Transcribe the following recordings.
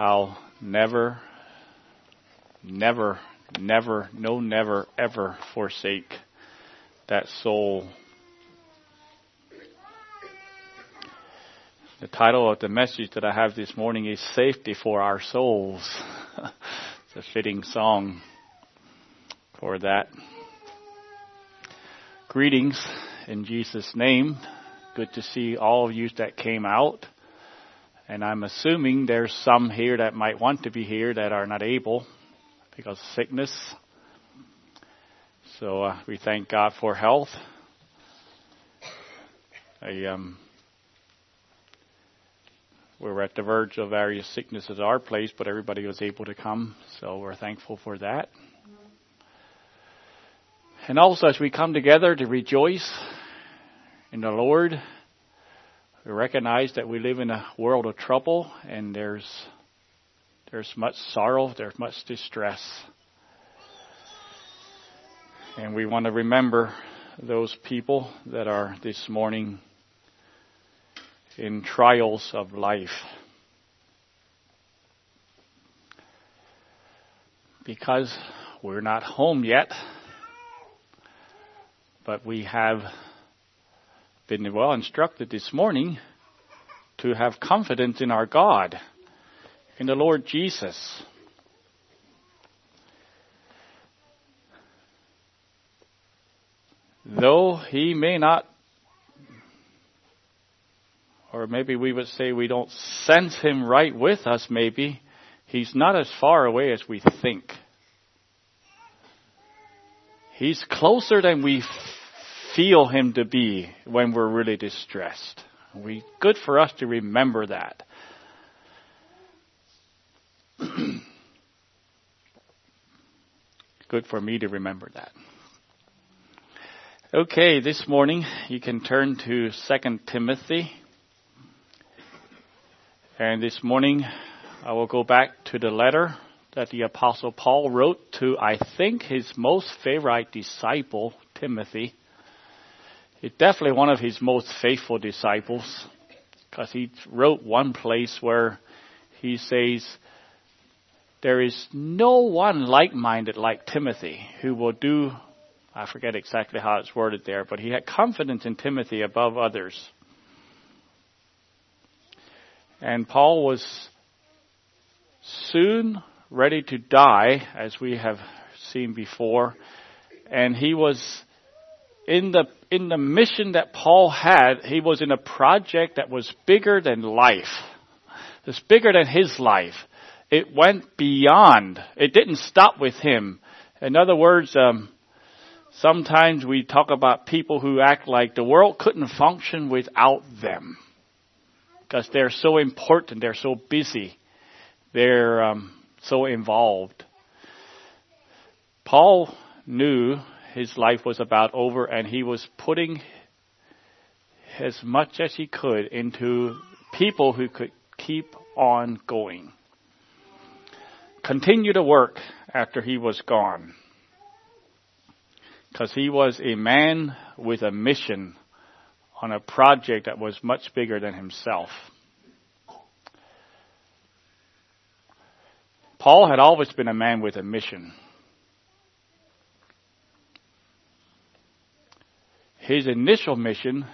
I'll never, never, never, no, never, ever forsake that soul. The title of the message that I have this morning is Safety for Our Souls. it's a fitting song for that. Greetings in Jesus' name. Good to see all of you that came out. And I'm assuming there's some here that might want to be here that are not able because of sickness. So uh, we thank God for health. I, um, we were at the verge of various sicknesses at our place, but everybody was able to come, so we're thankful for that. And also, as we come together to rejoice in the Lord, we recognize that we live in a world of trouble and there's there's much sorrow, there's much distress. And we want to remember those people that are this morning in trials of life. Because we're not home yet, but we have been well instructed this morning to have confidence in our God, in the Lord Jesus. Though he may not, or maybe we would say we don't sense him right with us, maybe, he's not as far away as we think. He's closer than we feel Him to be when we're really distressed. We, good for us to remember that. good for me to remember that. Okay, this morning you can turn to 2 Timothy. And this morning I will go back to the letter that the apostle Paul wrote to, I think, his most favorite disciple, Timothy. He's definitely one of his most faithful disciples because he wrote one place where he says, there is no one like-minded like Timothy who will do, I forget exactly how it's worded there, but he had confidence in Timothy above others. And Paul was soon ready to die, as we have seen before, and he was in the in the mission that Paul had, he was in a project that was bigger than life. It's bigger than his life. It went beyond. It didn't stop with him. In other words, um, sometimes we talk about people who act like the world couldn't function without them because they're so important. They're so busy. They're um, so involved. Paul knew his life was about over and he was putting as much as he could into people who could keep on going. Continue to work after he was gone. Because he was a man with a mission on a project that was much bigger than himself. Paul had always been a man with a mission. His initial mission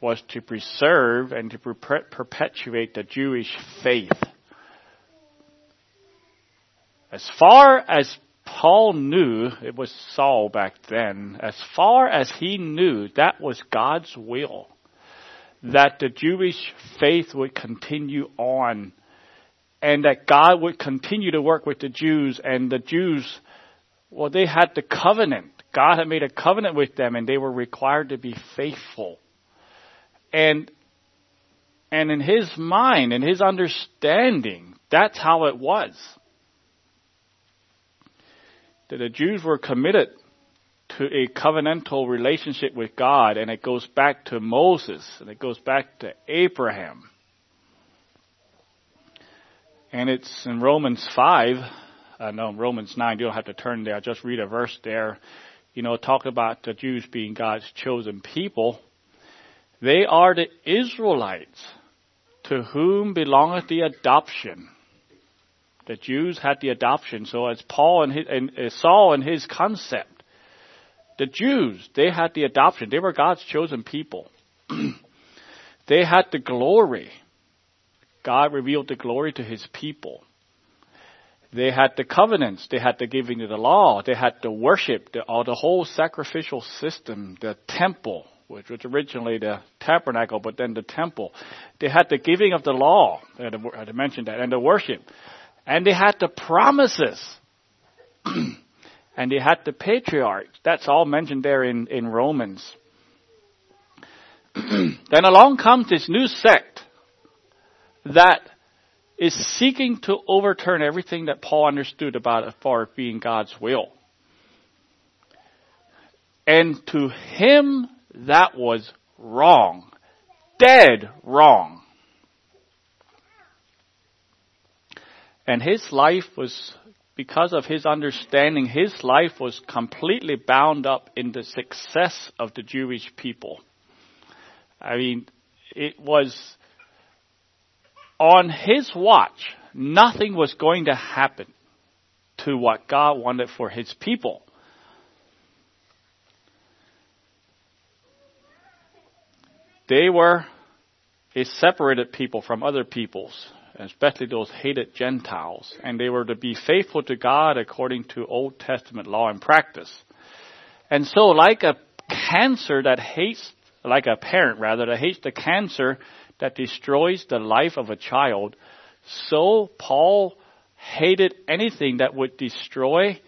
was to preserve and to perpetuate the Jewish faith. As far as Paul knew, it was Saul back then, as far as he knew, that was God's will. That the Jewish faith would continue on and that God would continue to work with the Jews and the Jews, well, they had the covenant. God had made a covenant with them and they were required to be faithful. And, and in his mind, in his understanding, that's how it was. That the Jews were committed to a covenantal relationship with God and it goes back to Moses and it goes back to Abraham. And it's in Romans 5, uh, no, Romans 9, you don't have to turn there, just read a verse there. You know, talk about the Jews being God's chosen people. They are the Israelites to whom belongeth the adoption The Jews had the adoption. So as Paul and, his, and uh, Saul and his concept, the Jews, they had the adoption. They were God's chosen people. they had the glory. God revealed the glory to his people. They had the covenants. They had the giving of the law. They had the worship, the, all the whole sacrificial system, the temple, which was originally the tabernacle, but then the temple. They had the giving of the law. Uh, I had to mention that, and the worship, and they had the promises, and they had the patriarchs. That's all mentioned there in in Romans. then along comes this new sect that is seeking to overturn everything that Paul understood about it far being God's will. And to him, that was wrong. Dead wrong. And his life was, because of his understanding, his life was completely bound up in the success of the Jewish people. I mean, it was on his watch, nothing was going to happen to what God wanted for his people. They were a separated people from other peoples, especially those hated Gentiles, and they were to be faithful to God according to Old Testament law and practice. And so, like a cancer that hates, like a parent rather, that hates the cancer that destroys the life of a child, so Paul hated anything that would destroy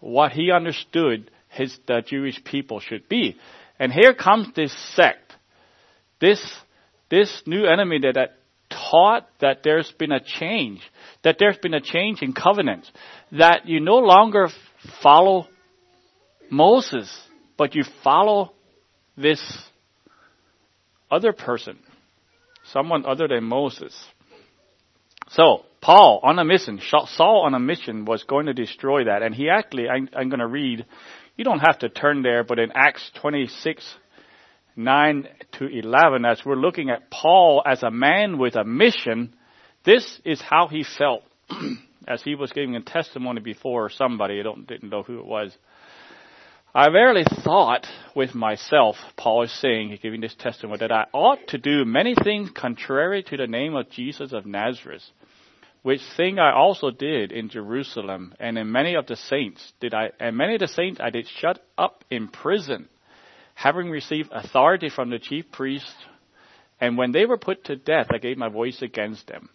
what he understood his the Jewish people should be. And here comes this sect, this this new enemy that, that taught that there's been a change, that there's been a change in covenants, that you no longer follow Moses, but you follow this other person someone other than Moses. So, Paul on a mission, Saul on a mission was going to destroy that. And he actually, I'm, I'm going to read, you don't have to turn there, but in Acts 26, 9 to 11, as we're looking at Paul as a man with a mission, this is how he felt as he was giving a testimony before somebody, I don't, didn't know who it was. I verily thought with myself, Paul is saying, giving this testimony, that I ought to do many things contrary to the name of Jesus of Nazareth, which thing I also did in Jerusalem, and in many of the saints did I, and many of the saints I did shut up in prison, having received authority from the chief priests. And when they were put to death, I gave my voice against them.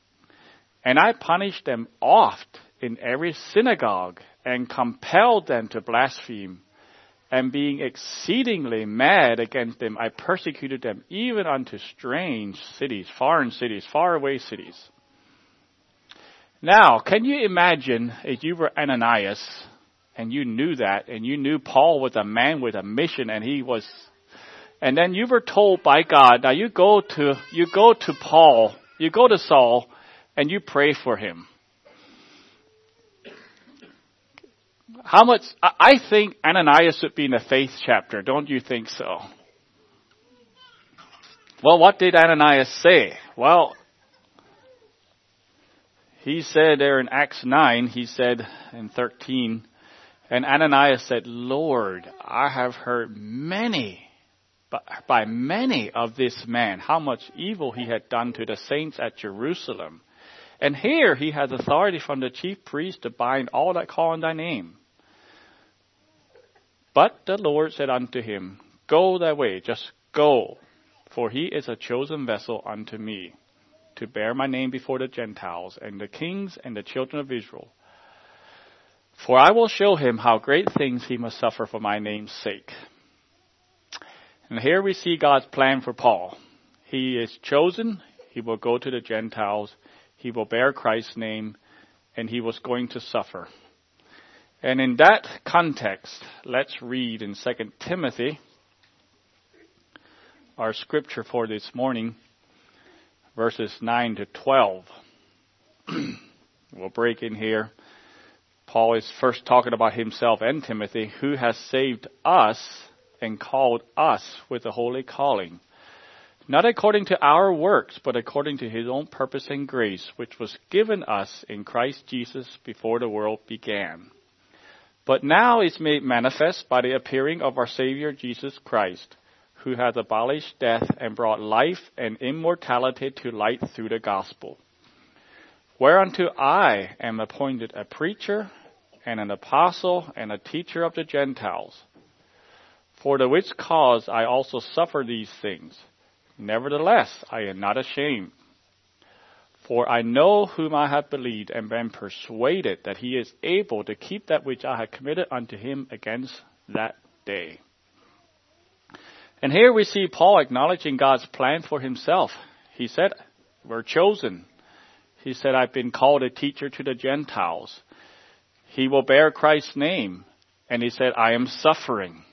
And I punished them oft in every synagogue, and compelled them to blaspheme and being exceedingly mad against them, I persecuted them even unto strange cities, foreign cities, faraway cities. Now, can you imagine if you were Ananias and you knew that and you knew Paul was a man with a mission and he was, and then you were told by God, now you go to, you go to Paul, you go to Saul and you pray for him. How much, I think Ananias should be in the faith chapter, don't you think so? Well, what did Ananias say? Well, he said there in Acts 9, he said in 13, and Ananias said, Lord, I have heard many, by many of this man, how much evil he had done to the saints at Jerusalem. And here he has authority from the chief priest to bind all that call on thy name. But the Lord said unto him, Go thy way, just go, for he is a chosen vessel unto me, to bear my name before the Gentiles, and the kings, and the children of Israel. For I will show him how great things he must suffer for my name's sake. And here we see God's plan for Paul. He is chosen, he will go to the Gentiles, he will bear Christ's name, and he was going to suffer. And in that context, let's read in 2 Timothy, our scripture for this morning, verses 9 to 12. we'll break in here. Paul is first talking about himself and Timothy, who has saved us and called us with a holy calling, not according to our works, but according to his own purpose and grace, which was given us in Christ Jesus before the world began. But now is made manifest by the appearing of our Savior Jesus Christ, who has abolished death and brought life and immortality to light through the gospel. Whereunto I am appointed a preacher and an apostle and a teacher of the Gentiles. For the which cause I also suffer these things Nevertheless, I am not ashamed. For I know whom I have believed and been persuaded that he is able to keep that which I have committed unto him against that day. And here we see Paul acknowledging God's plan for himself. He said, We're chosen. He said, I've been called a teacher to the Gentiles. He will bear Christ's name. And he said, I am suffering.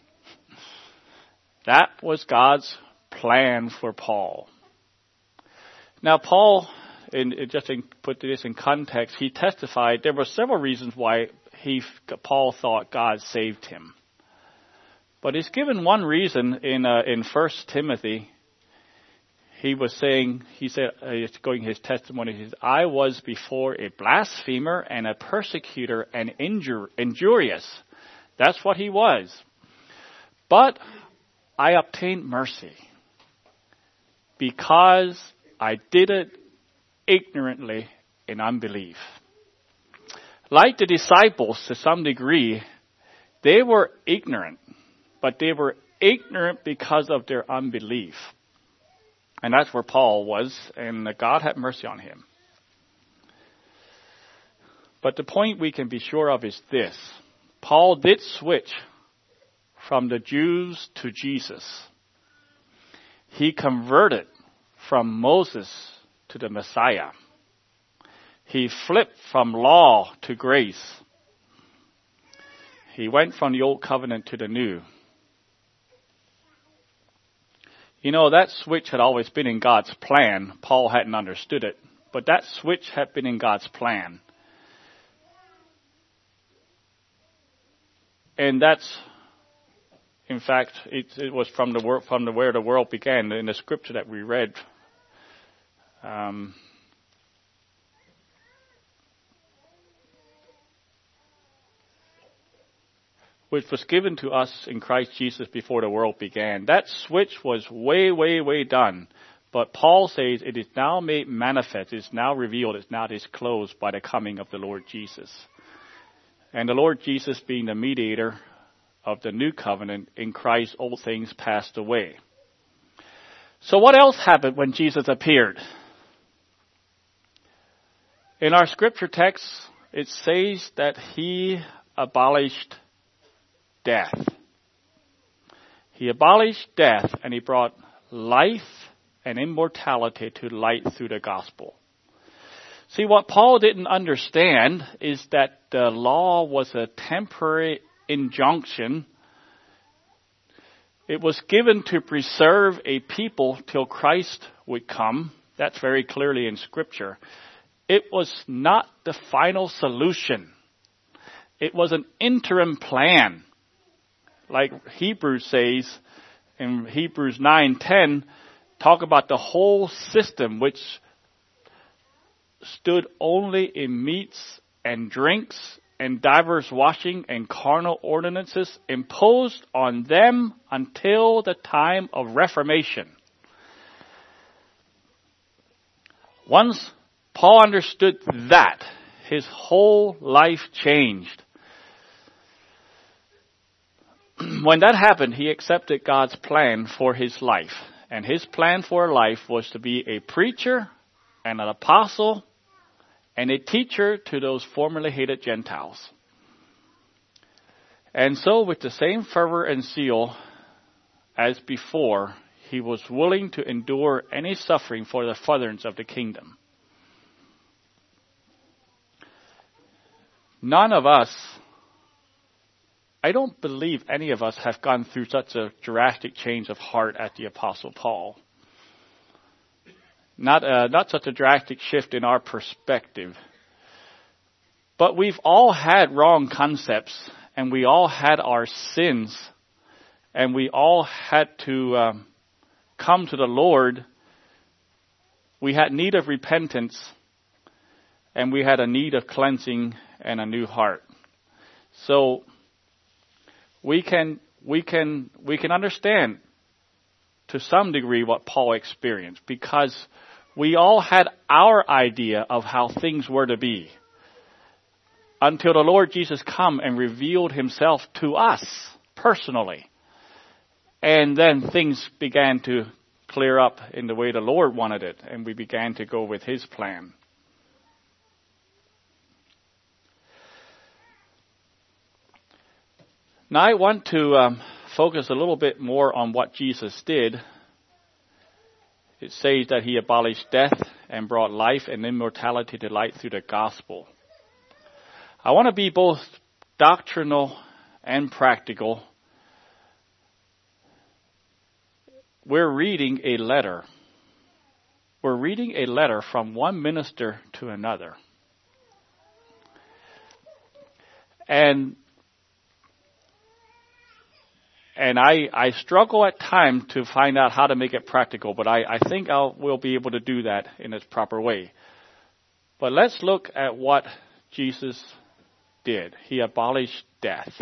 That was God's plan for Paul. Now, Paul, in, just to put this in context, he testified there were several reasons why he, Paul thought God saved him. But he's given one reason in uh, in First Timothy. He was saying, he said, uh, going his testimony. He says, "I was before a blasphemer and a persecutor and injur- injurious." That's what he was. But I obtained mercy because I did it ignorantly in unbelief. Like the disciples to some degree, they were ignorant, but they were ignorant because of their unbelief. And that's where Paul was, and God had mercy on him. But the point we can be sure of is this Paul did switch from the Jews to Jesus. He converted from Moses the Messiah. He flipped from law to grace. He went from the old covenant to the new. You know, that switch had always been in God's plan. Paul hadn't understood it, but that switch had been in God's plan. And that's in fact, it, it was from the from the where the world began in the scripture that we read. Um, which was given to us in Christ Jesus before the world began. That switch was way, way, way done. But Paul says it is now made manifest, it is now revealed, it is now disclosed by the coming of the Lord Jesus. And the Lord Jesus being the mediator of the new covenant, in Christ all things passed away. So what else happened when Jesus appeared? In our scripture text, it says that he abolished death. He abolished death and he brought life and immortality to light through the gospel. See, what Paul didn't understand is that the law was a temporary injunction. It was given to preserve a people till Christ would come. That's very clearly in scripture. It was not the final solution. It was an interim plan. Like Hebrews says in Hebrews 9:10 talk about the whole system which stood only in meats and drinks and divers washing and carnal ordinances imposed on them until the time of Reformation. Once Paul understood that, his whole life changed. when that happened, he accepted God's plan for his life. And his plan for life was to be a preacher and an apostle and a teacher to those formerly hated Gentiles. And so, with the same fervor and zeal as before, he was willing to endure any suffering for the furtherance of the kingdom. None of us, I don't believe any of us have gone through such a drastic change of heart as the Apostle Paul. Not uh, not such a drastic shift in our perspective. But we've all had wrong concepts, and we all had our sins, and we all had to um, come to the Lord, we had need of repentance and we had a need of cleansing and a new heart. So we can we can we can understand to some degree what Paul experienced because we all had our idea of how things were to be until the Lord Jesus come and revealed himself to us personally. And then things began to clear up in the way the Lord wanted it, and we began to go with his plan. Now I want to um, focus a little bit more on what Jesus did. It says that he abolished death and brought life and immortality to light through the gospel. I want to be both doctrinal and practical. We're reading a letter. We're reading a letter from one minister to another. And and I, I struggle at times to find out how to make it practical, but I, I think I will be able to do that in its proper way. But let's look at what Jesus did. He abolished death.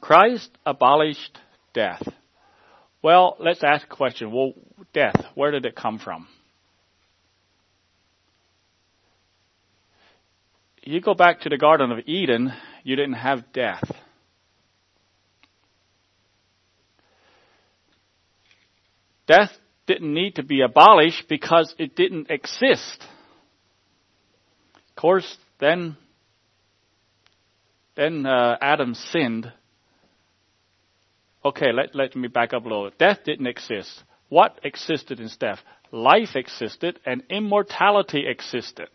Christ abolished death. Well, let's ask a question. Well, death, where did it come from? You go back to the Garden of Eden, you didn't have death. Death didn't need to be abolished because it didn't exist. Of course, then, then uh, Adam sinned. Okay, let, let me back up a little. Death didn't exist. What existed instead? Life existed and immortality existed.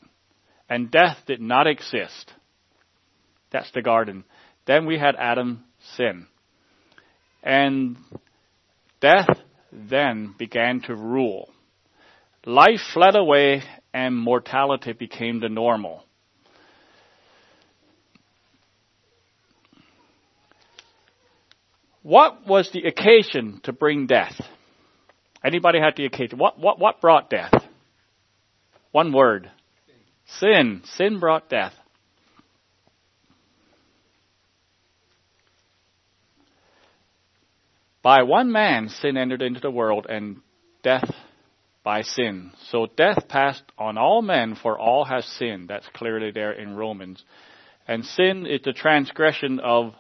And death did not exist. That's the garden. Then we had Adam sin. And death then began to rule. Life fled away and mortality became the normal. What was the occasion to bring death? Anybody had the occasion? What, what, what brought death? One word. Sin. Sin brought death. By one man sin entered into the world and death by sin. So death passed on all men for all have sinned. That's clearly there in Romans. And sin is the transgression of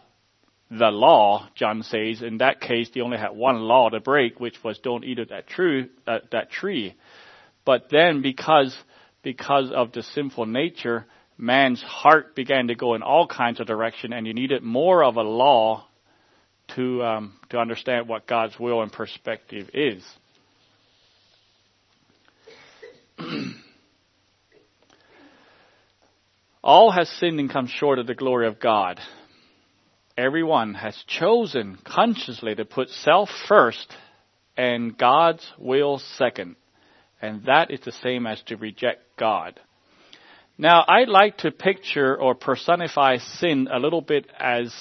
the law, John says. In that case, they only had one law to break, which was don't eat of that tree. That tree. But then because, because of the sinful nature, man's heart began to go in all kinds of direction and you needed more of a law to um, to understand what God's will and perspective is. All has sinned and come short of the glory of God. Everyone has chosen consciously to put self first and God's will second. And that is the same as to reject God. Now, I'd like to picture or personify sin a little bit as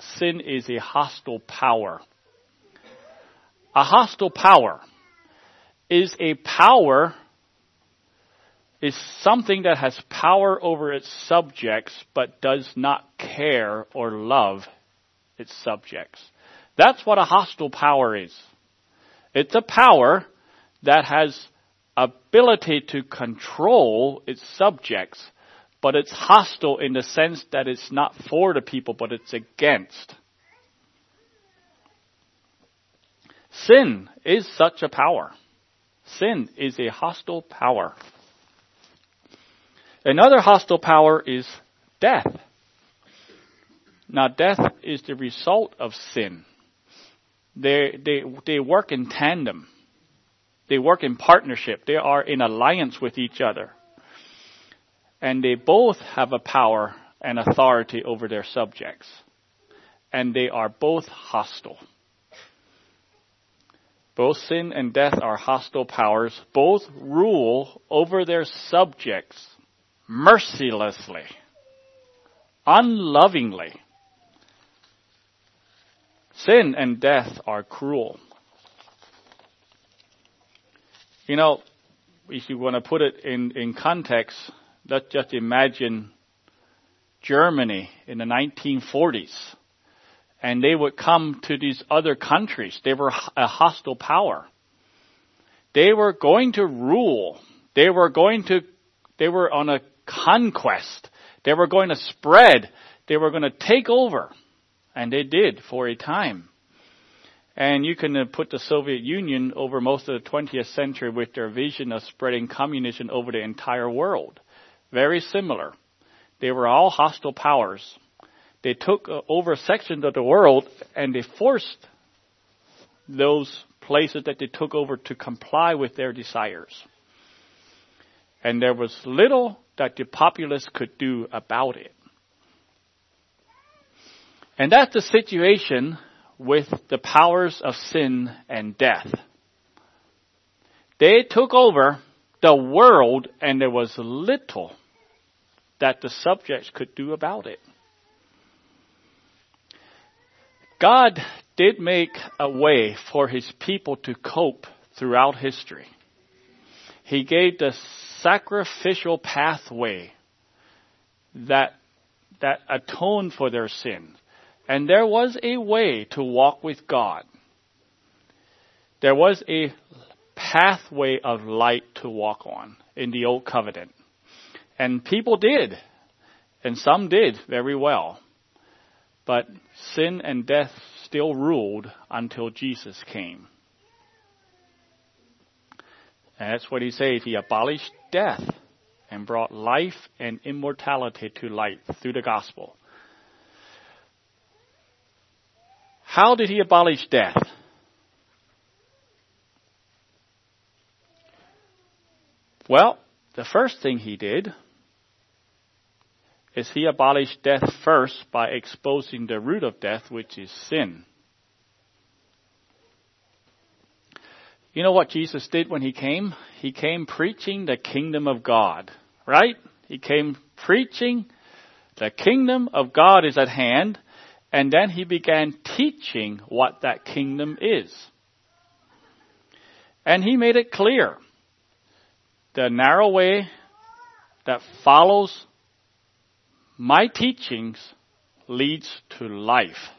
sin is a hostile power. A hostile power is a power is something that has power over its subjects but does not care or love its subjects. That's what a hostile power is. It's a power that has ability to control its subjects but it's hostile in the sense that it's not for the people, but it's against. Sin is such a power. Sin is a hostile power. Another hostile power is death. Now, death is the result of sin. They, they, they work in tandem. They work in partnership. They are in alliance with each other and they both have a power and authority over their subjects. And they are both hostile. Both sin and death are hostile powers. Both rule over their subjects mercilessly, unlovingly. Sin and death are cruel. You know, if you want to put it in, in context, let's just imagine Germany in the 1940s. And they would come to these other countries. They were a hostile power. They were going to rule. They were going to, they were on a conquest. They were going to spread. They were going to take over. And they did for a time. And you can uh, put the Soviet Union over most of the 20th century with their vision of spreading communism over the entire world. Very similar. They were all hostile powers. They took uh, over sections of the world and they forced those places that they took over to comply with their desires. And there was little that the populace could do about it. And that's the situation with the powers of sin and death. They took over the world and there was little that the subjects could do about it. God did make a way for his people to cope throughout history. He gave the sacrificial pathway that, that atoned for their sin. And there was a way to walk with God. There was a pathway of light to walk on in the old covenant. And people did. And some did very well. But sin and death still ruled until Jesus came. And that's what he says. He abolished death and brought life and immortality to light through the gospel. How did he abolish death? Well, the first thing he did is he abolished death first by exposing the root of death, which is sin. You know what Jesus did when he came? He came preaching the kingdom of God, right? He came preaching the kingdom of God is at hand and then he began teaching what that kingdom is. And he made it clear. The narrow way that follows my teachings leads to life.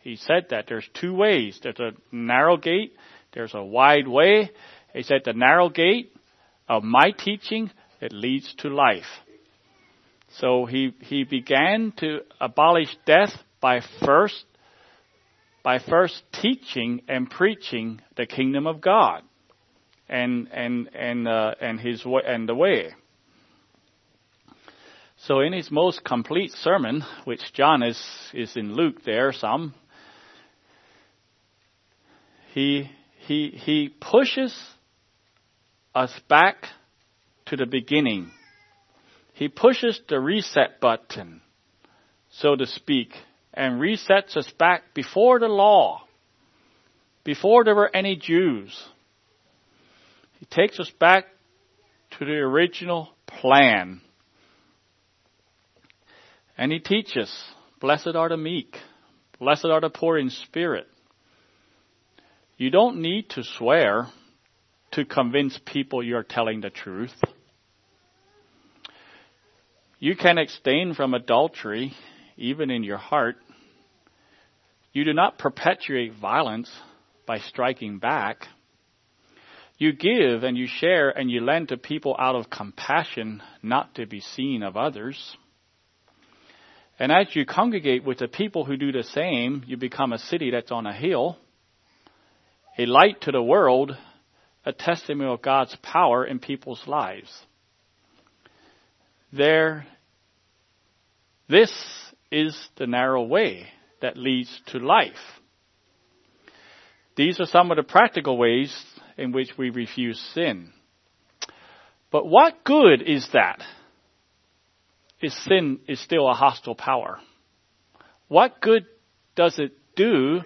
He said that there's two ways. There's a narrow gate, there's a wide way. He said the narrow gate of my teaching, it leads to life. So he, he began to abolish death by first by first teaching and preaching the kingdom of God and and and uh, and his way and the way. So in his most complete sermon, which John is is in Luke there some, he he he pushes us back to the beginning. He pushes the reset button, so to speak, and resets us back before the law, before there were any Jews. He takes us back to the original plan. And he teaches, blessed are the meek, blessed are the poor in spirit. You don't need to swear to convince people you're telling the truth. You can abstain from adultery even in your heart. You do not perpetuate violence by striking back. You give and you share and you lend to people out of compassion, not to be seen of others. And as you congregate with the people who do the same, you become a city that's on a hill, a light to the world, a testimony of God's power in people's lives. There, this is the narrow way that leads to life. These are some of the practical ways in which we refuse sin. But what good is that? If sin is still a hostile power? What good does it do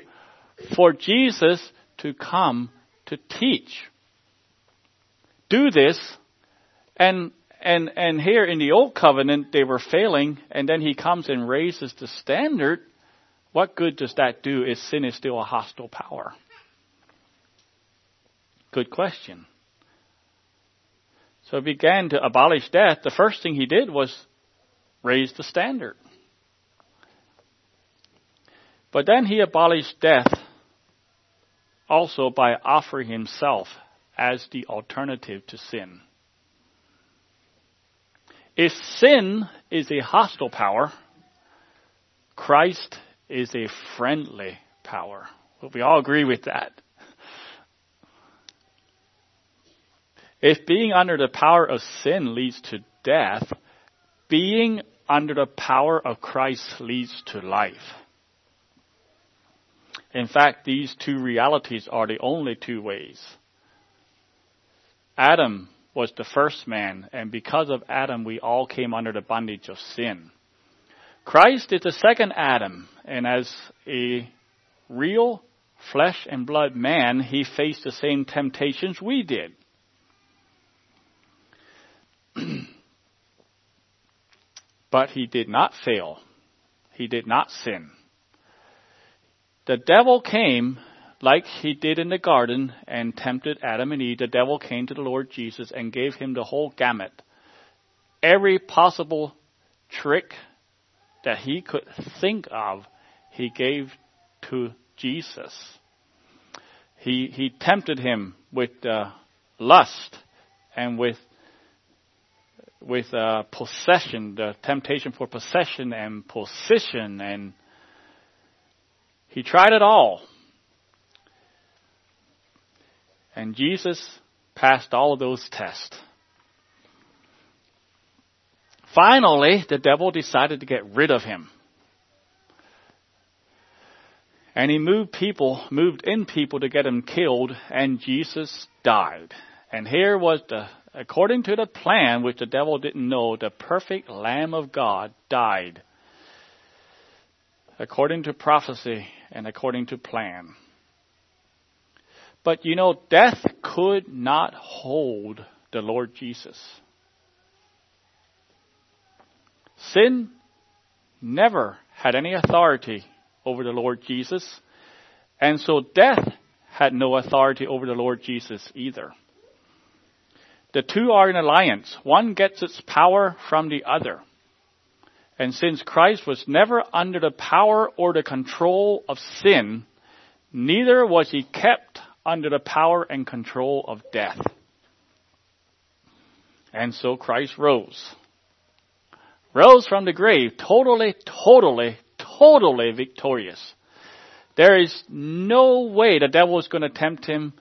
for Jesus to come to teach? Do this and and and here in the old covenant they were failing and then he comes and raises the standard what good does that do if sin is still a hostile power? Good question. So he began to abolish death. The first thing he did was raise the standard. But then he abolished death also by offering himself as the alternative to sin. If sin is a hostile power, Christ is a friendly power. We all agree with that. If being under the power of sin leads to death, being under the power of Christ leads to life. In fact, these two realities are the only two ways. Adam was the first man, and because of Adam, we all came under the bondage of sin. Christ is the second Adam, and as a real flesh and blood man, he faced the same temptations we did. but he did not fail. He did not sin. The devil came like he did in the garden and tempted Adam and Eve. The devil came to the Lord Jesus and gave him the whole gamut. Every possible trick that he could think of, he gave to Jesus. He, he tempted him with uh, lust and with with uh, possession, the temptation for possession and position, and he tried it all. And Jesus passed all of those tests. Finally, the devil decided to get rid of him. And he moved people, moved in people to get him killed, and Jesus died. And here was the, according to the plan, which the devil didn't know, the perfect Lamb of God died. According to prophecy and according to plan. But you know, death could not hold the Lord Jesus. Sin never had any authority over the Lord Jesus, and so death had no authority over the Lord Jesus either. The two are in alliance. One gets its power from the other. And since Christ was never under the power or the control of sin, neither was he kept under the power and control of death. And so Christ rose. Rose from the grave, totally, totally, totally victorious. There is no way the devil is going to tempt him.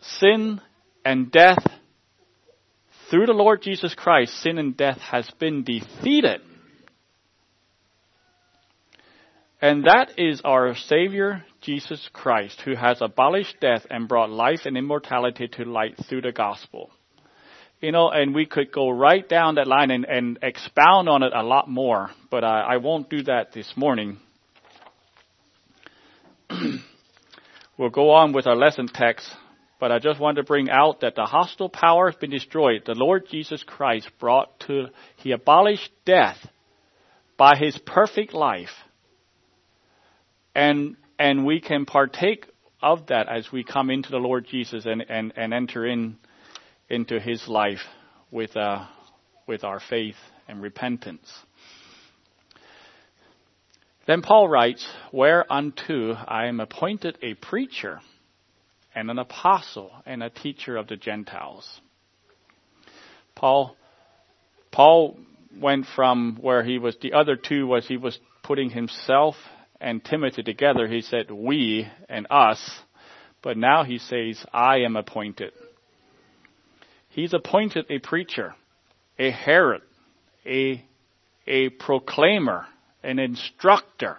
Sin and death, through the Lord Jesus Christ, sin and death has been defeated. And that is our Savior, Jesus Christ, who has abolished death and brought life and immortality to light through the gospel. You know, and we could go right down that line and, and expound on it a lot more, but I, I won't do that this morning. we'll go on with our lesson text, but I just want to bring out that the hostile power has been destroyed. The Lord Jesus Christ brought to, He abolished death by His perfect life and and we can partake of that as we come into the Lord Jesus and, and, and enter in into his life with uh, with our faith and repentance. Then Paul writes, Whereunto I am appointed a preacher and an apostle and a teacher of the Gentiles. Paul Paul went from where he was the other two was he was putting himself and Timothy together, he said we and us, but now he says I am appointed. He's appointed a preacher, a herald, a, a proclaimer, an instructor.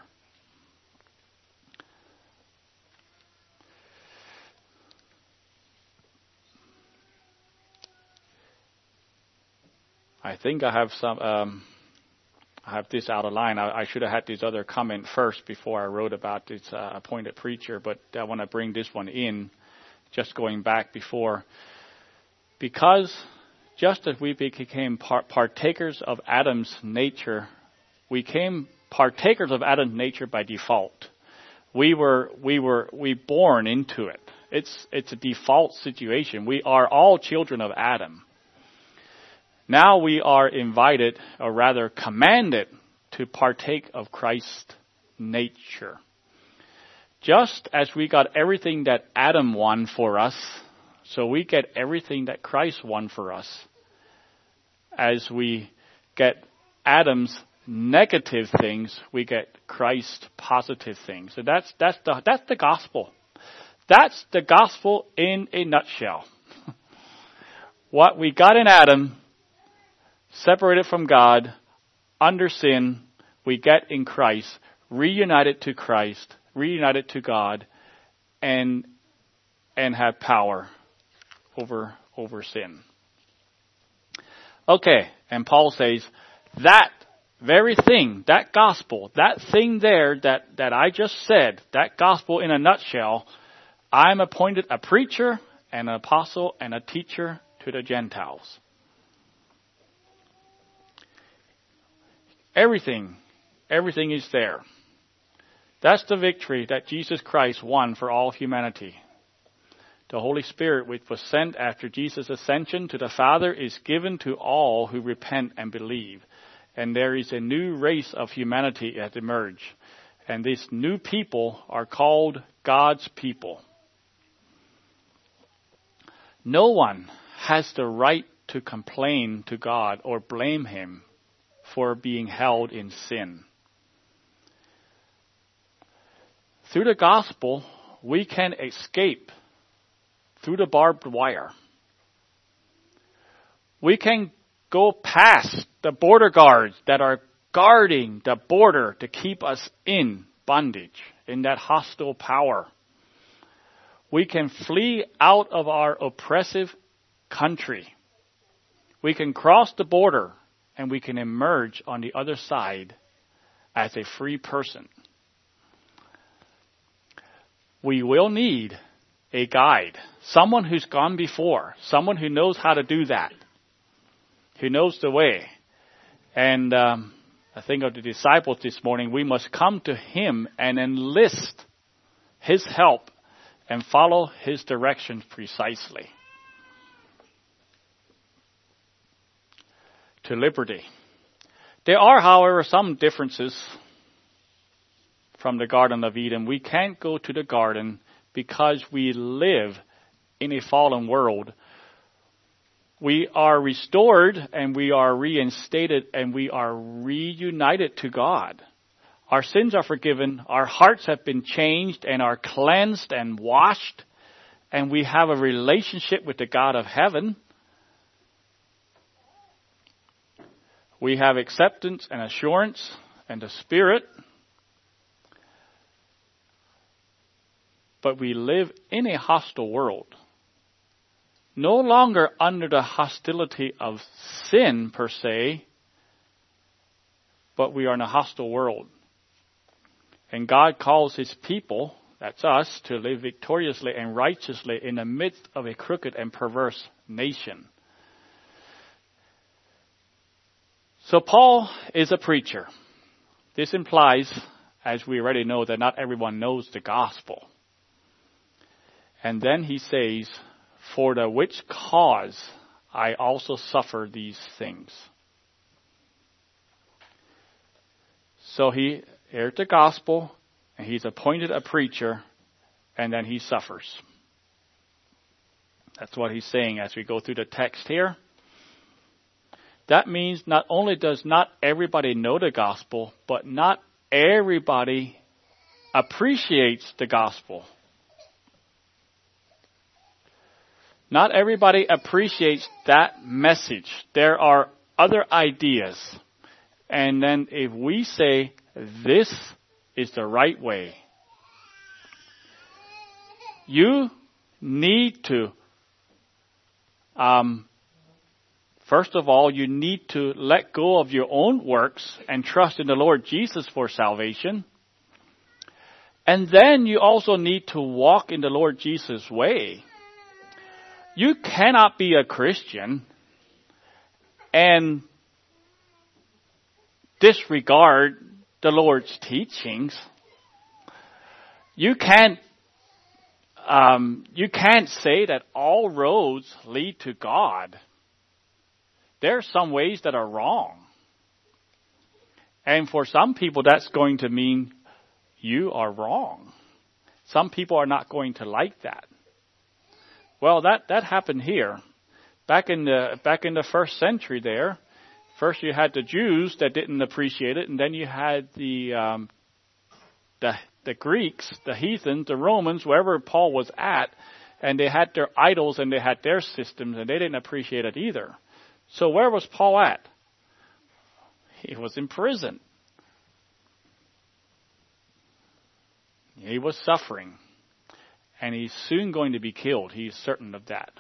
I think I have some. Um, I have this out of line. I, I, should have had this other comment first before I wrote about this uh, appointed preacher, but I want to bring this one in, just going back before. Because just as we became partakers of Adam's nature we came partakers of Adam's nature by default. We were, we were, we born into it. It's, it's a default situation. We are all children of Adam. Now we are invited, or rather commanded, to partake of Christ's nature. Just as we got everything that Adam won for us, so we get everything that Christ won for us. As we get Adam's negative things, we get Christ's positive things. So that's, that's the, that's the gospel. That's the gospel in a nutshell. what we got in Adam, separated from God, under sin, we get in Christ, reunited to Christ, reunited to God, and and have power over over sin. Okay, and Paul says that very thing, that gospel, that thing there that, that I just said, that gospel in a nutshell, I'm appointed a preacher, an apostle, and a teacher to the Gentiles. Everything, everything is there. That's the victory that Jesus Christ won for all humanity. The Holy Spirit, which was sent after Jesus' ascension to the Father, is given to all who repent and believe. And there is a new race of humanity that emerge. And these new people are called God's people. No one has the right to complain to God or blame Him for being held in sin. Through the gospel, we can escape through the barbed wire. We can go past the border guards that are guarding the border to keep us in bondage, in that hostile power. We can flee out of our oppressive country. We can cross the border and we can emerge on the other side as a free person. We will need a guide, someone who's gone before, someone who knows how to do that, who knows the way. And um, I think of the disciples this morning, we must come to Him and enlist His help and follow His direction precisely. To liberty. There are, however, some differences from the Garden of Eden. We can't go to the garden because we live in a fallen world. We are restored and we are reinstated and we are reunited to God. Our sins are forgiven, our hearts have been changed and are cleansed and washed, and we have a relationship with the God of heaven. We have acceptance and assurance and a Spirit but we live in a hostile world. No longer under the hostility of sin per se, but we are in a hostile world. And God calls His people, that's us, to live victoriously and righteously in the midst of a crooked and perverse nation. So Paul is a preacher. This implies, as we already know, that not everyone knows the gospel. And then he says, For the which cause I also suffer these things. So he heard the gospel, and he's appointed a preacher, and then he suffers. That's what he's saying as we go through the text here. That means not only does not everybody know the gospel, but not everybody appreciates the gospel. Not everybody appreciates that message. There are other ideas. And then if we say this is the right way, you need to, um, first of all, you need to let go of your own works and trust in the Lord Jesus for salvation. And then you also need to walk in the Lord Jesus' way. You cannot be a Christian and disregard the Lord's teachings. You can't um, you can't say that all roads lead to God. There are some ways that are wrong. And for some people, that's going to mean you are wrong. Some people are not going to like that. Well, that, that happened here. Back in the, back in the first century there, first you had the Jews that didn't appreciate it, and then you had the, um, the, the Greeks, the heathens, the Romans, wherever Paul was at, and they had their idols and they had their systems, and they didn't appreciate it either. So where was Paul at? He was in prison. He was suffering. And he's soon going to be killed. He's certain of that.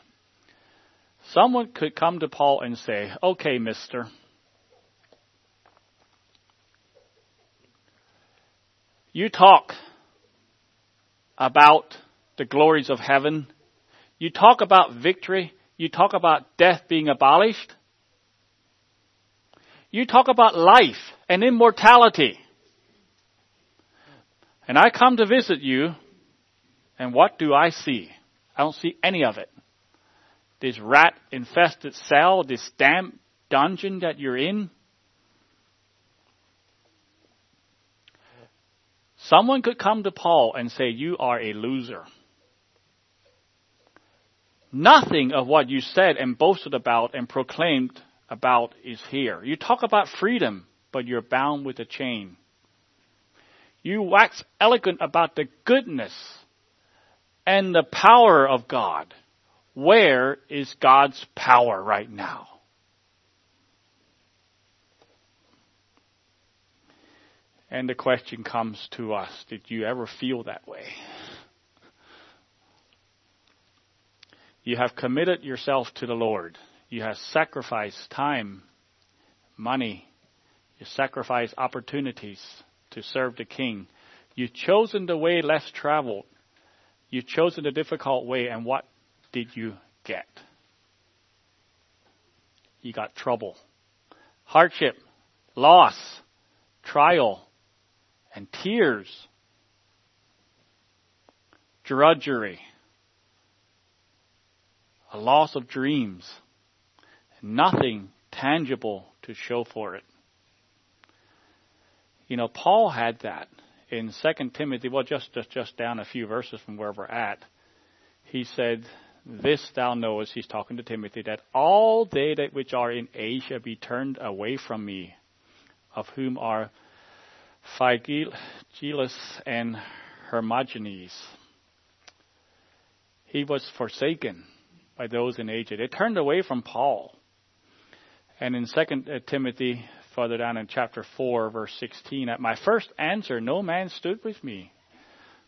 Someone could come to Paul and say, okay, mister, you talk about the glories of heaven. You talk about victory. You talk about death being abolished. You talk about life and immortality. And I come to visit you, and what do I see? I don't see any of it. This rat infested cell, this damp dungeon that you're in. Someone could come to Paul and say, You are a loser. Nothing of what you said and boasted about and proclaimed about is here. You talk about freedom, but you're bound with a chain. You wax eloquent about the goodness and the power of God. Where is God's power right now? And the question comes to us Did you ever feel that way? You have committed yourself to the Lord. You have sacrificed time, money. You sacrifice opportunities to serve the King. You've chosen the way less traveled. You've chosen the difficult way, and what did you get? You got trouble, hardship, loss, trial, and tears, drudgery, a loss of dreams, nothing tangible to show for it. You know, Paul had that in 2 Timothy, well, just, just, just down a few verses from where we're at. He said, This thou knowest, he's talking to Timothy, that all they that which are in Asia be turned away from me, of whom are Phygellus and Hermogenes. He was forsaken by those in Asia. They turned away from Paul. And in 2 Timothy further down in chapter 4, verse 16, At my first answer, no man stood with me,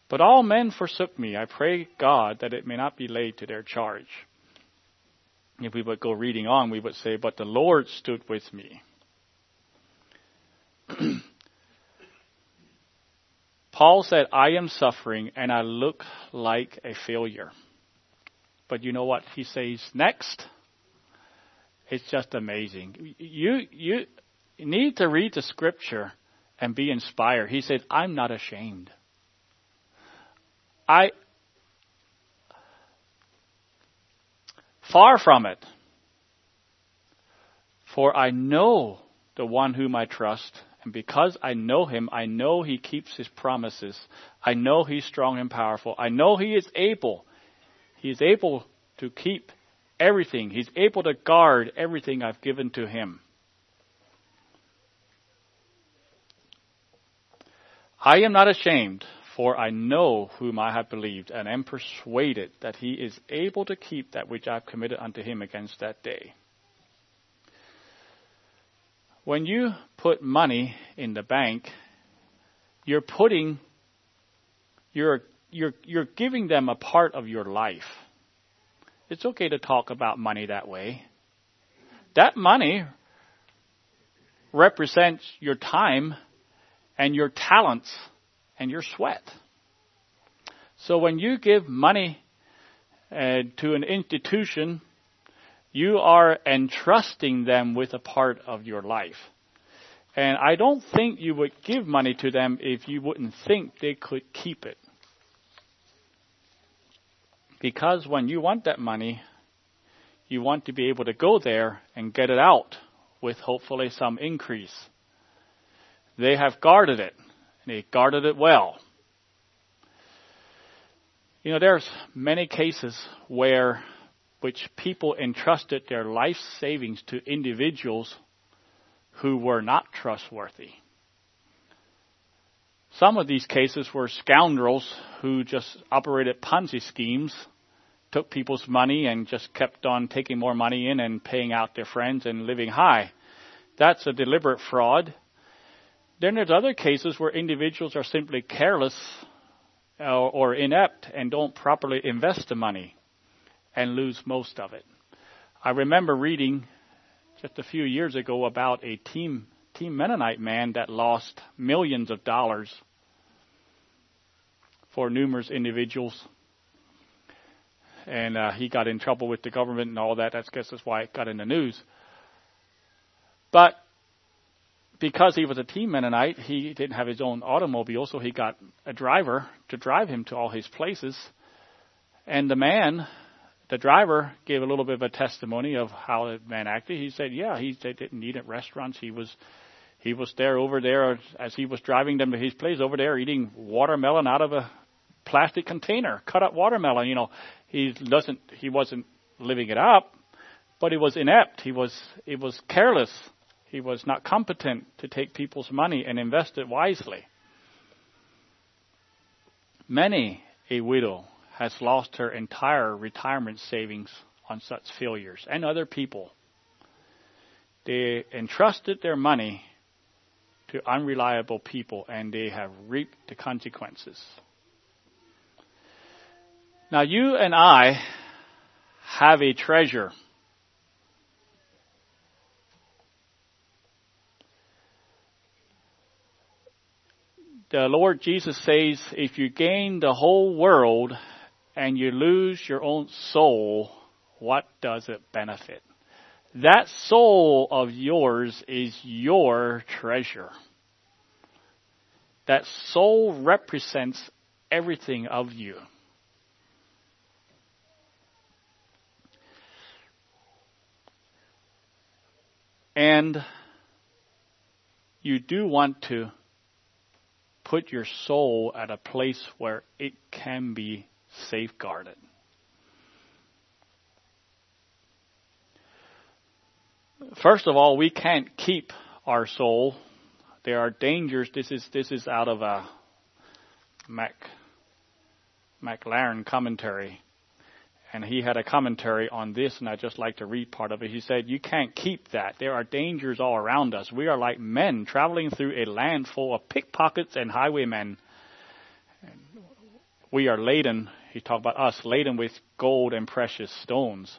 but all men forsook me. I pray God that it may not be laid to their charge. If we would go reading on, we would say, But the Lord stood with me. Paul said, I am suffering and I look like a failure. But you know what he says next? It's just amazing. You, you, need to read the scripture and be inspired. He said, I'm not ashamed. I, far from it. For I know the one whom I trust, and because I know him, I know he keeps his promises. I know he's strong and powerful. I know he is able. He is able to keep everything. He's able to guard everything I've given to him. I am not ashamed, for I know whom I have believed, and am persuaded that he is able to keep that which I have committed unto him against that day. When you put money in the bank, you're putting, you're, you're, you're giving them a part of your life. It's okay to talk about money that way. That money represents your time and your talents and your sweat. So when you give money uh, to an institution, you are entrusting them with a part of your life. And I don't think you would give money to them if you wouldn't think they could keep it. Because when you want that money, you want to be able to go there and get it out with hopefully some increase. They have guarded it. And they guarded it well. You know, there's many cases where which people entrusted their life savings to individuals who were not trustworthy. Some of these cases were scoundrels who just operated Ponzi schemes, took people's money and just kept on taking more money in and paying out their friends and living high. That's a deliberate fraud. Then there's other cases where individuals are simply careless or, inept and don't properly invest the money and lose most of it. I remember reading just a few years ago about a team team Mennonite man that lost millions of dollars for numerous individuals. And uh, he got in trouble with the government and all that. That's guess that's why it got in the news. But because he was a team Mennonite, he didn't have his own automobile, so he got a driver to drive him to all his places. And the man the driver gave a little bit of a testimony of how the man acted. He said, "Yeah, he didn't eat at restaurants. He was he was there over there as he was driving them to his place over there eating watermelon out of a plastic container, cut up watermelon. You know, he doesn't he wasn't living it up, but he was inept. He was he was careless. He was not competent to take people's money and invest it wisely. Many a widow has lost her entire retirement savings on such failures and other people. They entrusted their money to unreliable people and they have reaped the consequences. Now, you and I have a treasure. The Lord Jesus says, if you gain the whole world and you lose your own soul, what does it benefit? That soul of yours is your treasure. That soul represents everything of you. And you do want to put your soul at a place where it can be safeguarded. First of all, we can't keep our soul. There are dangers. This is this is out of a Mac Maclaren commentary. And he had a commentary on this, and I'd just like to read part of it. He said, You can't keep that. There are dangers all around us. We are like men traveling through a land full of pickpockets and highwaymen. We are laden he talked about us laden with gold and precious stones.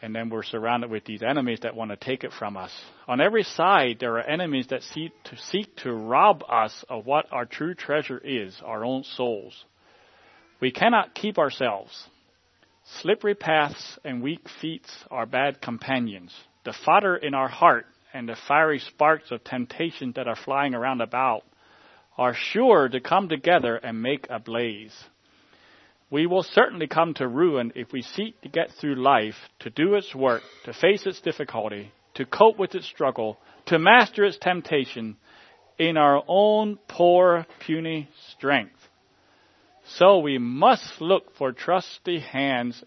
And then we're surrounded with these enemies that want to take it from us. On every side, there are enemies that seek to, seek to rob us of what our true treasure is, our own souls. We cannot keep ourselves. Slippery paths and weak feet are bad companions. The fodder in our heart and the fiery sparks of temptation that are flying around about are sure to come together and make a blaze. We will certainly come to ruin if we seek to get through life, to do its work, to face its difficulty, to cope with its struggle, to master its temptation in our own poor, puny strength. So we must look for trusty hands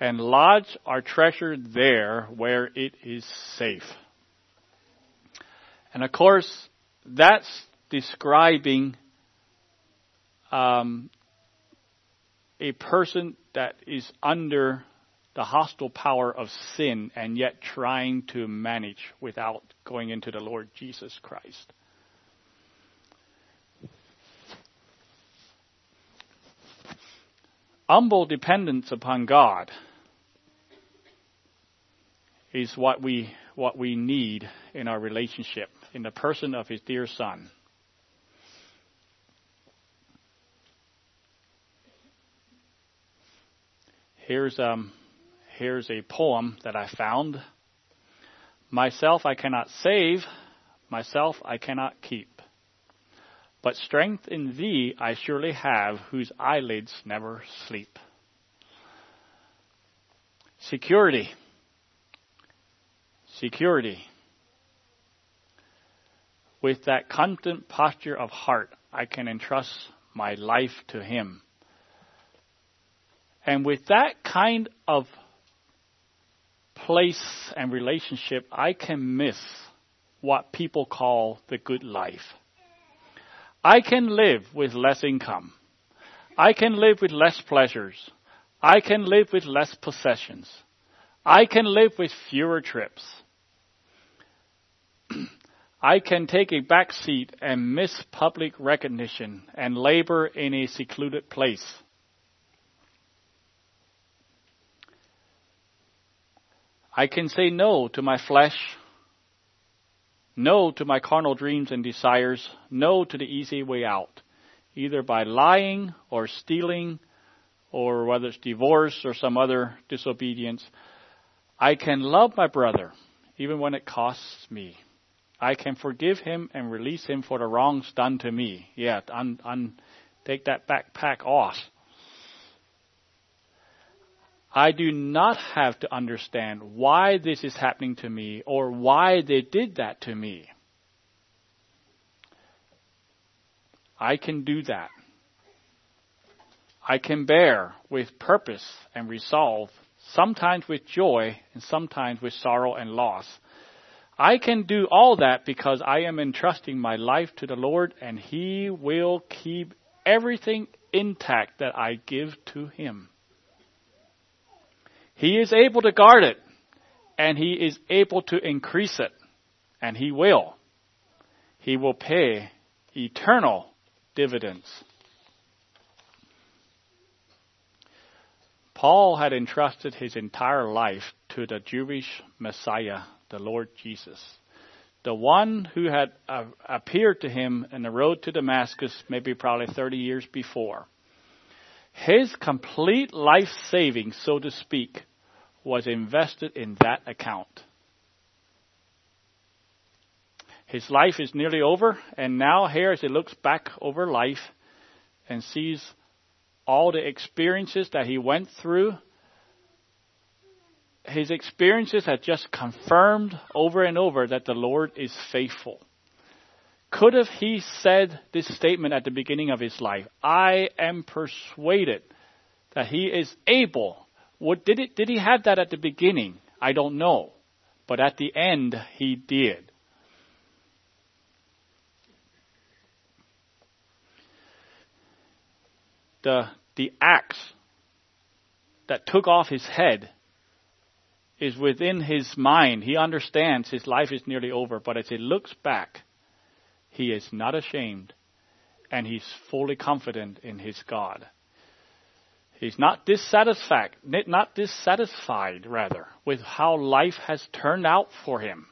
and lodge our treasure there where it is safe. And of course, that's describing um, a person that is under the hostile power of sin and yet trying to manage without going into the Lord Jesus Christ. Humble dependence upon God is what we what we need in our relationship in the person of his dear son. Here's um, here's a poem that I found. Myself I cannot save, myself I cannot keep. But strength in thee I surely have, whose eyelids never sleep. Security. Security. With that constant posture of heart, I can entrust my life to Him. And with that kind of place and relationship, I can miss what people call the good life. I can live with less income. I can live with less pleasures. I can live with less possessions. I can live with fewer trips. I can take a back seat and miss public recognition and labor in a secluded place. I can say no to my flesh, no to my carnal dreams and desires, no to the easy way out, either by lying or stealing, or whether it's divorce or some other disobedience. I can love my brother, even when it costs me. I can forgive him and release him for the wrongs done to me. Yeah, un, un, take that backpack off. I do not have to understand why this is happening to me or why they did that to me. I can do that. I can bear with purpose and resolve, sometimes with joy and sometimes with sorrow and loss. I can do all that because I am entrusting my life to the Lord and He will keep everything intact that I give to Him. He is able to guard it, and He is able to increase it, and He will. He will pay eternal dividends. Paul had entrusted his entire life to the Jewish Messiah, the Lord Jesus, the one who had uh, appeared to him in the road to Damascus maybe probably 30 years before. His complete life saving, so to speak, was invested in that account. His life is nearly over, and now here as he looks back over life and sees all the experiences that he went through, his experiences have just confirmed over and over that the Lord is faithful. Could have he said this statement at the beginning of his life? I am persuaded that he is able what did it? Did he have that at the beginning? I don't know, but at the end he did. The the axe that took off his head is within his mind. He understands his life is nearly over, but as he looks back, he is not ashamed and he's fully confident in his God. He's not dissatisfied, not dissatisfied rather, with how life has turned out for him.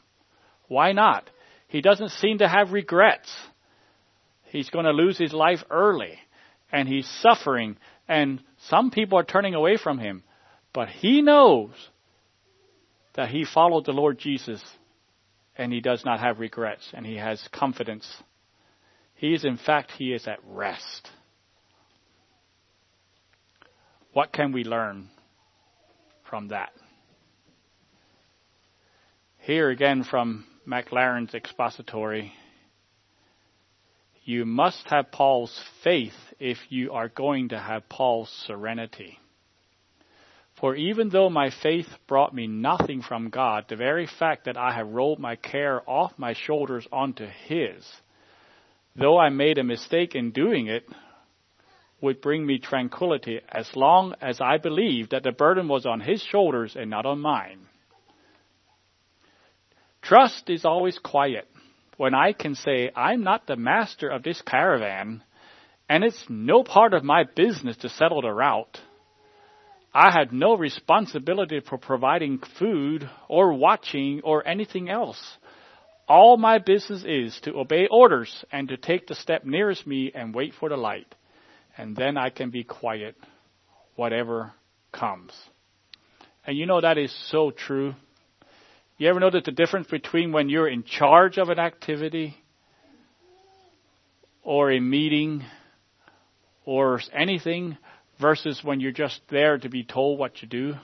Why not? He doesn't seem to have regrets. He's going to lose his life early and he's suffering and some people are turning away from him. But he knows that he followed the Lord Jesus and he does not have regrets and he has confidence. He is, in fact, he is at rest. What can we learn from that? Here again from Maclaren's expository. You must have Paul's faith if you are going to have Paul's serenity. For even though my faith brought me nothing from God, the very fact that I have rolled my care off my shoulders onto His, though I made a mistake in doing it, would bring me tranquility as long as I believed that the burden was on his shoulders and not on mine. Trust is always quiet when I can say, I'm not the master of this caravan, and it's no part of my business to settle the route. I had no responsibility for providing food or watching or anything else. All my business is to obey orders and to take the step nearest me and wait for the light and then I can be quiet, whatever comes. And you know that is so true. You ever notice the difference between when you're in charge of an activity or a meeting or anything versus when you're just there to be told what to do?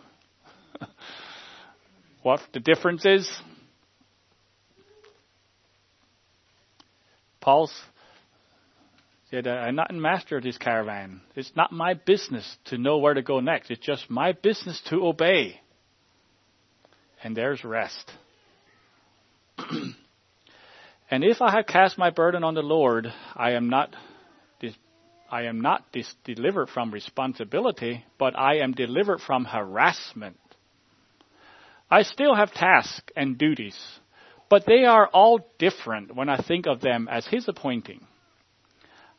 what the difference is? Paul said, uh, I'm not in master of this caravan. It's not my business to know where to go next. It's just my business to obey and there's rest. and if I have cast my burden on the Lord, I am not I am not dis- delivered from responsibility, but I am delivered from harassment. I still have tasks and duties, but they are all different when I think of them as His appointing.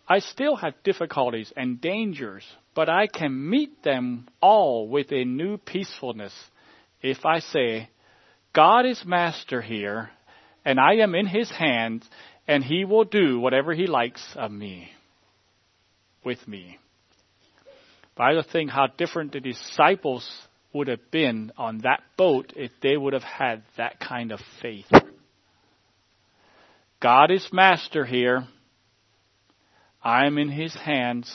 I still have difficulties and dangers, but I can meet them all with a new peacefulness if I say, God is master here, and I am in his hands, and he will do whatever he likes of me, with me. But I think how different the disciples would have been on that boat if they would have had that kind of faith. God is master here. I am in his hands,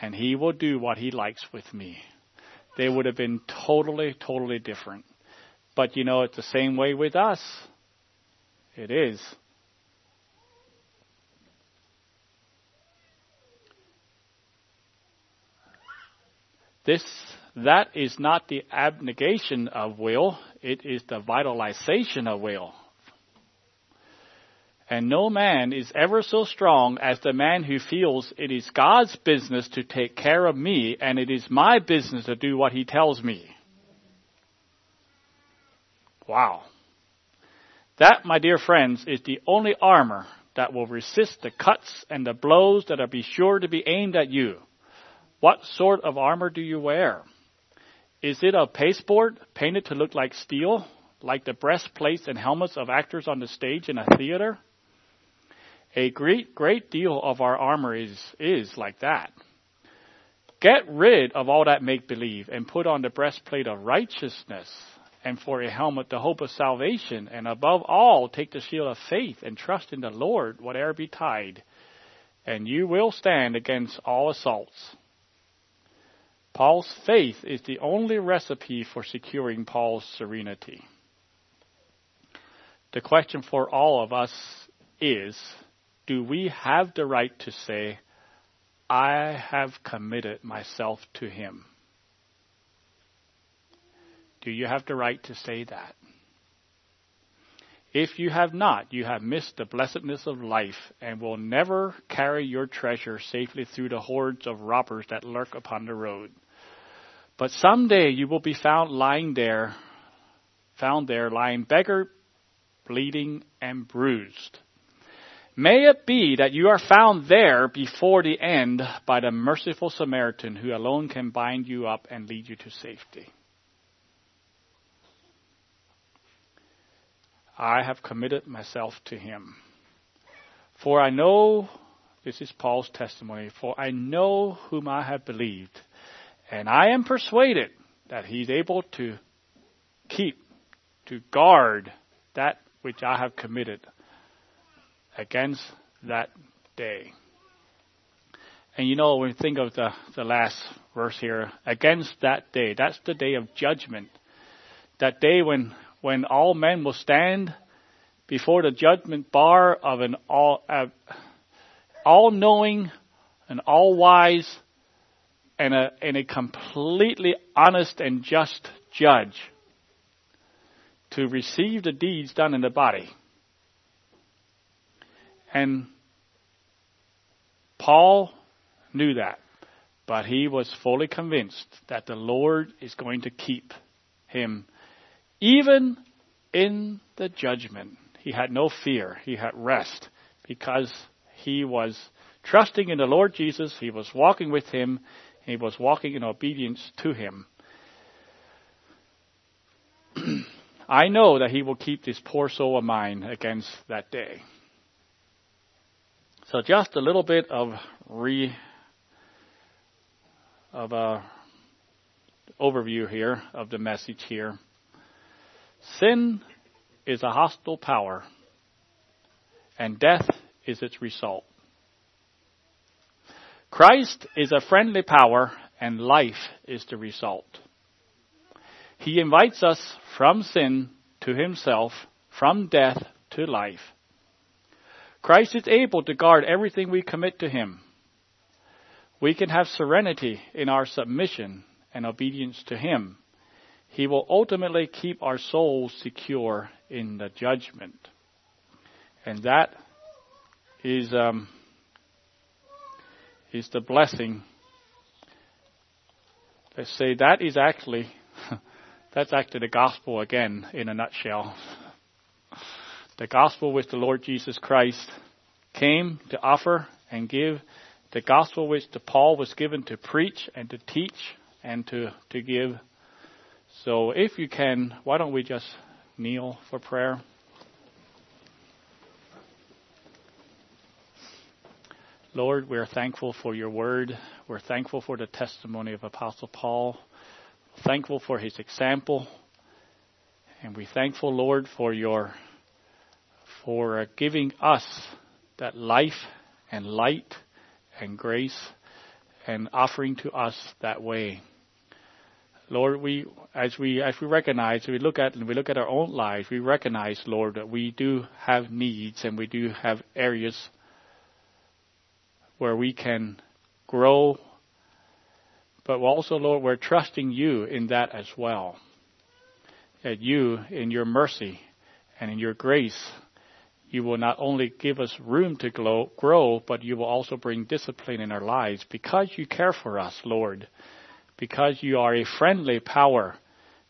and he will do what he likes with me they would have been totally, totally different. But you know, it's the same way with us. It is. This, that is not the abnegation of will, it is the vitalization of will. And no man is ever so strong as the man who feels it is God's business to take care of me and it is my business to do what he tells me. Wow. That, my dear friends, is the only armor that will resist the cuts and the blows that are be sure to be aimed at you. What sort of armor do you wear? Is it a pasteboard painted to look like steel, like the breastplates and helmets of actors on the stage in a theater? A great, great deal of our armor is, is like that. Get rid of all that make believe and put on the breastplate of righteousness and for a helmet the hope of salvation and above all take the shield of faith and trust in the Lord whatever betide and you will stand against all assaults. Paul's faith is the only recipe for securing Paul's serenity. The question for all of us is do we have the right to say, I have committed myself to Him? Do you have the right to say that? If you have not, you have missed the blessedness of life and will never carry your treasure safely through the hordes of robbers that lurk upon the road. But someday you will be found lying there, found there lying beggar, bleeding, and bruised. May it be that you are found there before the end by the merciful Samaritan who alone can bind you up and lead you to safety. I have committed myself to him. For I know, this is Paul's testimony, for I know whom I have believed, and I am persuaded that he's able to keep, to guard that which I have committed against that day. And you know, when we think of the, the last verse here, against that day, that's the day of judgment. That day when, when all men will stand before the judgment bar of an all, uh, all knowing and all wise and a, and a completely honest and just judge to receive the deeds done in the body. And Paul knew that, but he was fully convinced that the Lord is going to keep him even in the judgment. He had no fear, he had rest because he was trusting in the Lord Jesus, he was walking with him, he was walking in obedience to him. I know that he will keep this poor soul of mine against that day. So just a little bit of re of a overview here of the message here. Sin is a hostile power, and death is its result. Christ is a friendly power, and life is the result. He invites us from sin to himself, from death to life. Christ is able to guard everything we commit to him. We can have serenity in our submission and obedience to him. He will ultimately keep our souls secure in the judgment. And that is, um, is the blessing. Let's say that is actually, that's actually the gospel again in a nutshell. The gospel which the Lord Jesus Christ came to offer and give, the gospel which the Paul was given to preach and to teach and to, to give so if you can, why don't we just kneel for prayer? Lord, we're thankful for your word. We're thankful for the testimony of Apostle Paul. Thankful for his example. And we thankful, Lord, for your for giving us that life and light and grace and offering to us that way. Lord, we as we as we recognize, we look at and we look at our own lives, we recognize, Lord, that we do have needs and we do have areas where we can grow. But also, Lord, we're trusting you in that as well. That you, in your mercy and in your grace, you will not only give us room to grow, but you will also bring discipline in our lives because you care for us, Lord because you are a friendly power,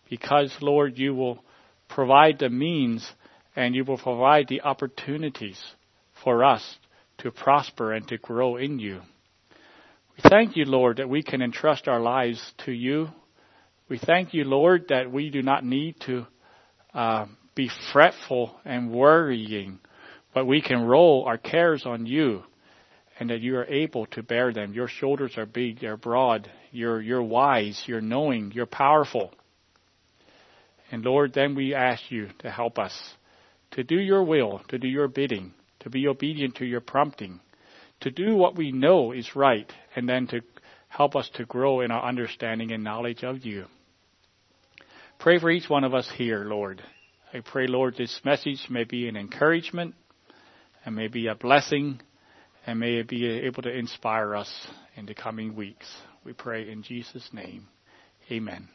because, Lord, you will provide the means and you will provide the opportunities for us to prosper and to grow in you. We thank you, Lord, that we can entrust our lives to you. We thank you, Lord, that we do not need to uh, be fretful and worrying, but we can roll our cares on you and that you are able to bear them. Your shoulders are big, they're broad, you're, you're wise, you're knowing, you're powerful. And Lord, then we ask you to help us to do your will, to do your bidding, to be obedient to your prompting, to do what we know is right, and then to help us to grow in our understanding and knowledge of you. Pray for each one of us here, Lord. I pray, Lord, this message may be an encouragement and may be a blessing and may it be able to inspire us in the coming weeks. We pray in Jesus' name. Amen.